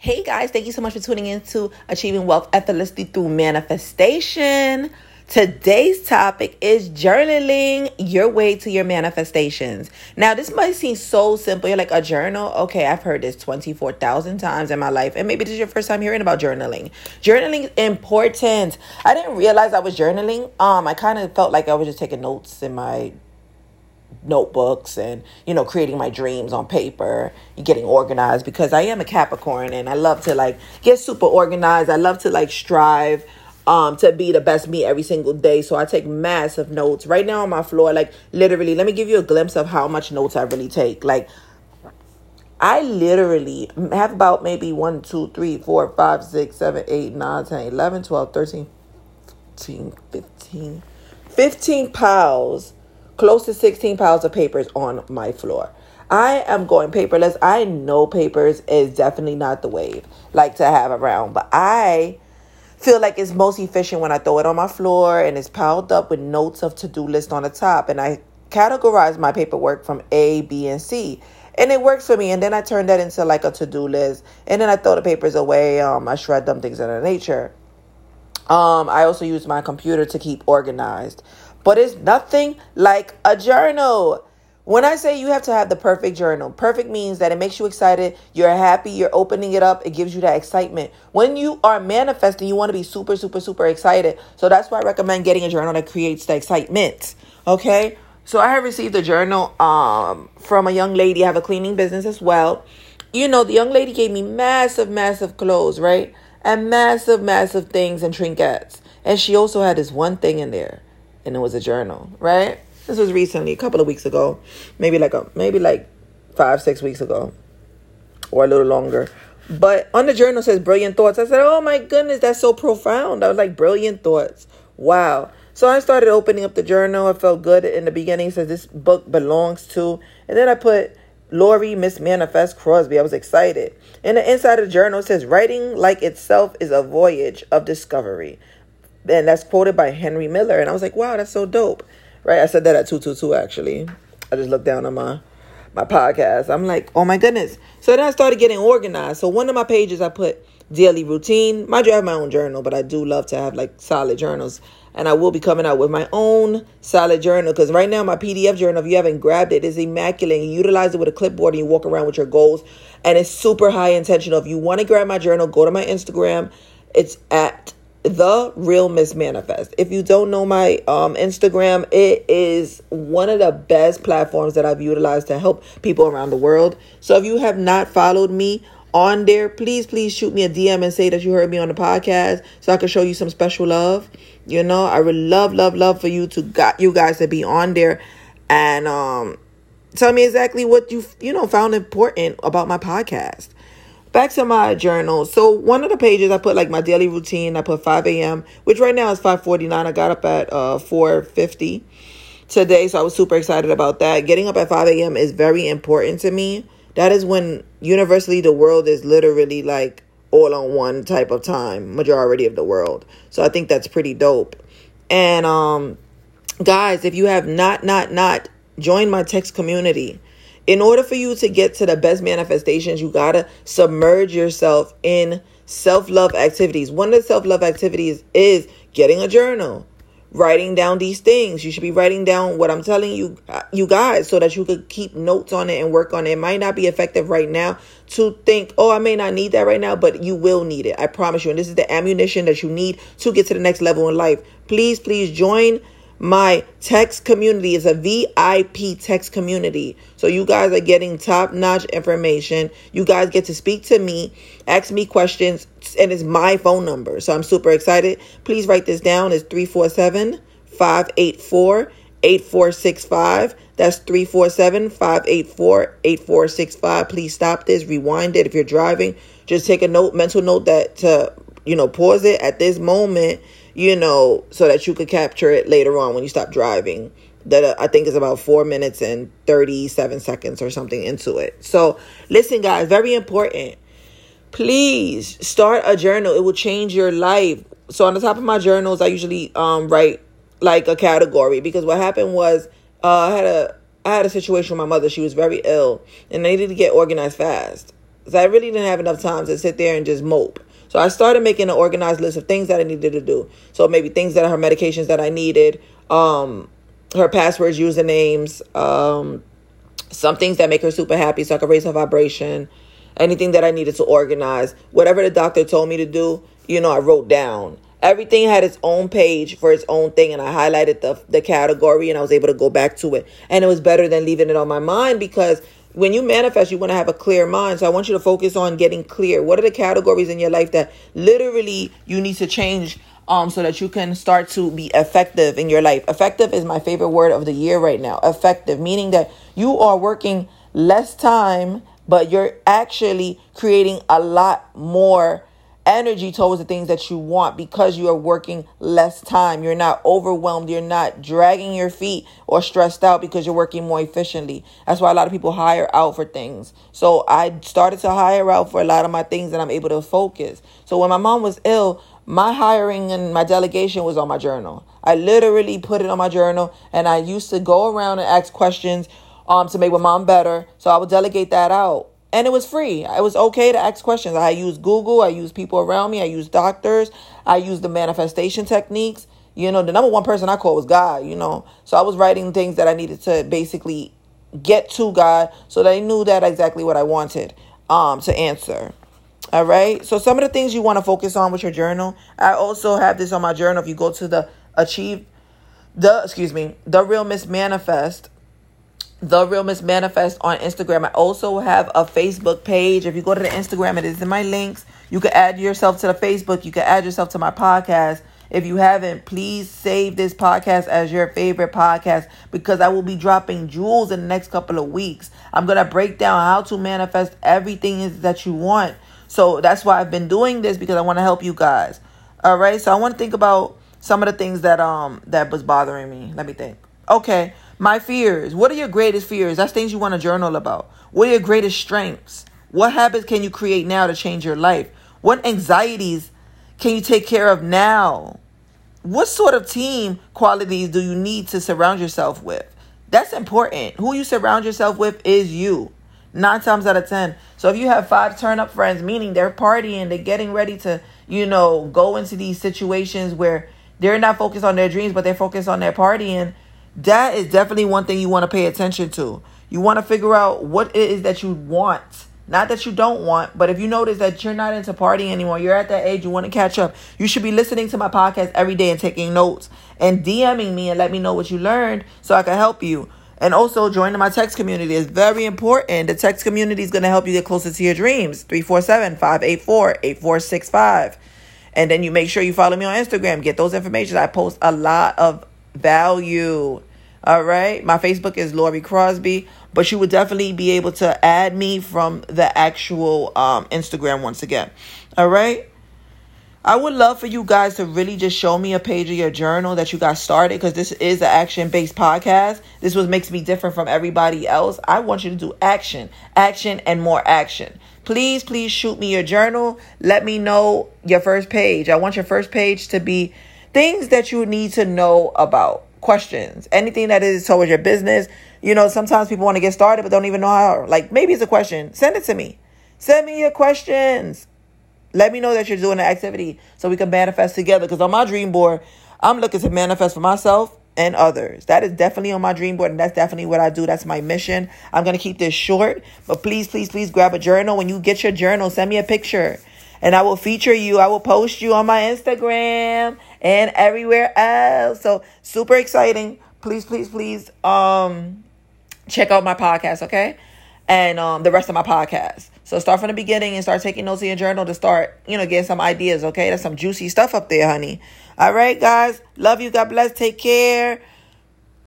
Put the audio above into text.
Hey guys, thank you so much for tuning in to Achieving Wealth Effortlessly Through Manifestation. Today's topic is journaling your way to your manifestations. Now, this might seem so simple. You're like, a journal? Okay, I've heard this 24,000 times in my life, and maybe this is your first time hearing about journaling. Journaling is important. I didn't realize I was journaling. Um, I kind of felt like I was just taking notes in my notebooks and you know creating my dreams on paper getting organized because I am a Capricorn and I love to like get super organized. I love to like strive um to be the best me every single day. So I take massive notes. Right now on my floor, like literally, let me give you a glimpse of how much notes I really take. Like I literally have about maybe 1, 2, 3, 4, 5, 6, 7, 8, 9, 10, 11, 12, 13, 14, 15, 15 piles close to 16 piles of papers on my floor. I am going paperless. I know papers is definitely not the wave like to have around, but I feel like it's most efficient when I throw it on my floor and it's piled up with notes of to-do list on the top and I categorize my paperwork from A, B, and C. And it works for me. And then I turn that into like a to-do list. And then I throw the papers away. Um, I shred them, things of that nature. Um, I also use my computer to keep organized but it's nothing like a journal. When I say you have to have the perfect journal, perfect means that it makes you excited, you're happy, you're opening it up, it gives you that excitement. When you are manifesting, you want to be super, super, super excited. So that's why I recommend getting a journal that creates the excitement. Okay? So I have received a journal um from a young lady. I have a cleaning business as well. You know, the young lady gave me massive, massive clothes, right? And massive, massive things and trinkets. And she also had this one thing in there and it was a journal, right? This was recently, a couple of weeks ago, maybe like a maybe like five, six weeks ago, or a little longer. But on the journal says brilliant thoughts. I said, Oh my goodness, that's so profound. I was like, brilliant thoughts. Wow. So I started opening up the journal. I felt good in the beginning. Says this book belongs to. And then I put Lori Miss Manifest Crosby. I was excited. And the inside of the journal says, Writing like itself is a voyage of discovery and that's quoted by Henry Miller. And I was like, wow, that's so dope. Right? I said that at 222 actually. I just looked down on my my podcast. I'm like, oh my goodness. So then I started getting organized. So one of my pages I put daily routine. Mind you, I have my own journal, but I do love to have like solid journals. And I will be coming out with my own solid journal because right now my PDF journal, if you haven't grabbed it, is immaculate. You utilize it with a clipboard and you walk around with your goals. And it's super high intentional. If you want to grab my journal, go to my Instagram. It's at the real miss manifest. If you don't know my um instagram it is one of the best platforms that i've utilized to help people around the world. So if you have not followed me on there please please shoot me a dm and say that you heard me on the podcast so i can show you some special love. You know i would love love love for you to got you guys to be on there and um tell me exactly what you you know found important about my podcast back to my journal. So one of the pages I put like my daily routine. I put 5 a.m., which right now is 5:49. I got up at uh 4:50 today, so I was super excited about that. Getting up at 5 a.m. is very important to me. That is when universally the world is literally like all on one type of time, majority of the world. So I think that's pretty dope. And um guys, if you have not not not joined my text community, in order for you to get to the best manifestations, you got to submerge yourself in self love activities. One of the self love activities is getting a journal, writing down these things. You should be writing down what I'm telling you, you guys, so that you could keep notes on it and work on it. It might not be effective right now to think, oh, I may not need that right now, but you will need it. I promise you. And this is the ammunition that you need to get to the next level in life. Please, please join my text community is a VIP text community. So you guys are getting top notch information. You guys get to speak to me, ask me questions, and it's my phone number. So I'm super excited. Please write this down. It's 347 584 8465. That's 347 584 8465. Please stop this, rewind it. If you're driving, just take a note, mental note that to, you know, pause it at this moment you know, so that you could capture it later on when you stop driving. That uh, I think is about four minutes and 37 seconds or something into it. So, listen, guys, very important. Please start a journal, it will change your life. So, on the top of my journals, I usually um, write like a category because what happened was uh, I had a I had a situation with my mother. She was very ill and I needed to get organized fast. So I really didn't have enough time to sit there and just mope. So I started making an organized list of things that I needed to do. So maybe things that are her medications that I needed, um, her passwords, usernames, um, some things that make her super happy so I could raise her vibration, anything that I needed to organize, whatever the doctor told me to do, you know, I wrote down. Everything had its own page for its own thing, and I highlighted the the category, and I was able to go back to it. And it was better than leaving it on my mind because when you manifest, you want to have a clear mind. So I want you to focus on getting clear. What are the categories in your life that literally you need to change um, so that you can start to be effective in your life. Effective is my favorite word of the year right now. Effective, meaning that you are working less time, but you're actually creating a lot more energy towards the things that you want because you are working less time. You're not overwhelmed. You're not dragging your feet or stressed out because you're working more efficiently. That's why a lot of people hire out for things. So I started to hire out for a lot of my things and I'm able to focus. So when my mom was ill, my hiring and my delegation was on my journal. I literally put it on my journal and I used to go around and ask questions um, to make my mom better. So I would delegate that out. And it was free. It was okay to ask questions. I used Google. I used people around me. I used doctors. I used the manifestation techniques. You know, the number one person I called was God, you know. So I was writing things that I needed to basically get to God so that knew that exactly what I wanted um, to answer. All right. So some of the things you want to focus on with your journal. I also have this on my journal. If you go to the achieve the excuse me, the real miss manifest, the real miss manifest on Instagram. I also have a Facebook page. If you go to the Instagram, it is in my links. You can add yourself to the Facebook. You can add yourself to my podcast. If you haven't, please save this podcast as your favorite podcast because I will be dropping jewels in the next couple of weeks. I'm going to break down how to manifest everything that you want so that's why I've been doing this because I want to help you guys. All right. So I want to think about some of the things that um that was bothering me. Let me think. Okay, my fears. What are your greatest fears? That's things you want to journal about. What are your greatest strengths? What habits can you create now to change your life? What anxieties can you take care of now? What sort of team qualities do you need to surround yourself with? That's important. Who you surround yourself with is you. Nine times out of ten. So if you have five turn up friends, meaning they're partying, they're getting ready to, you know, go into these situations where they're not focused on their dreams, but they're focused on their partying, that is definitely one thing you want to pay attention to. You want to figure out what it is that you want. Not that you don't want, but if you notice that you're not into partying anymore, you're at that age, you want to catch up, you should be listening to my podcast every day and taking notes and DMing me and let me know what you learned so I can help you. And also joining my text community is very important. The text community is going to help you get closer to your dreams. 347-584-8465. And then you make sure you follow me on Instagram. Get those information. I post a lot of value. All right. My Facebook is Lori Crosby, but you would definitely be able to add me from the actual um, Instagram once again. All right. I would love for you guys to really just show me a page of your journal that you got started because this is an action based podcast. This was makes me different from everybody else. I want you to do action, action, and more action. Please, please shoot me your journal. Let me know your first page. I want your first page to be things that you need to know about, questions, anything that is towards your business. You know, sometimes people want to get started but don't even know how. Like maybe it's a question. Send it to me. Send me your questions. Let me know that you're doing the activity so we can manifest together. Because on my dream board, I'm looking to manifest for myself and others. That is definitely on my dream board, and that's definitely what I do. That's my mission. I'm gonna keep this short, but please, please, please grab a journal. When you get your journal, send me a picture, and I will feature you. I will post you on my Instagram and everywhere else. So super exciting. Please, please, please, um, check out my podcast, okay? And um, the rest of my podcast. So start from the beginning and start taking notes in your journal to start, you know, getting some ideas, okay? That's some juicy stuff up there, honey. All right, guys. Love you. God bless. Take care.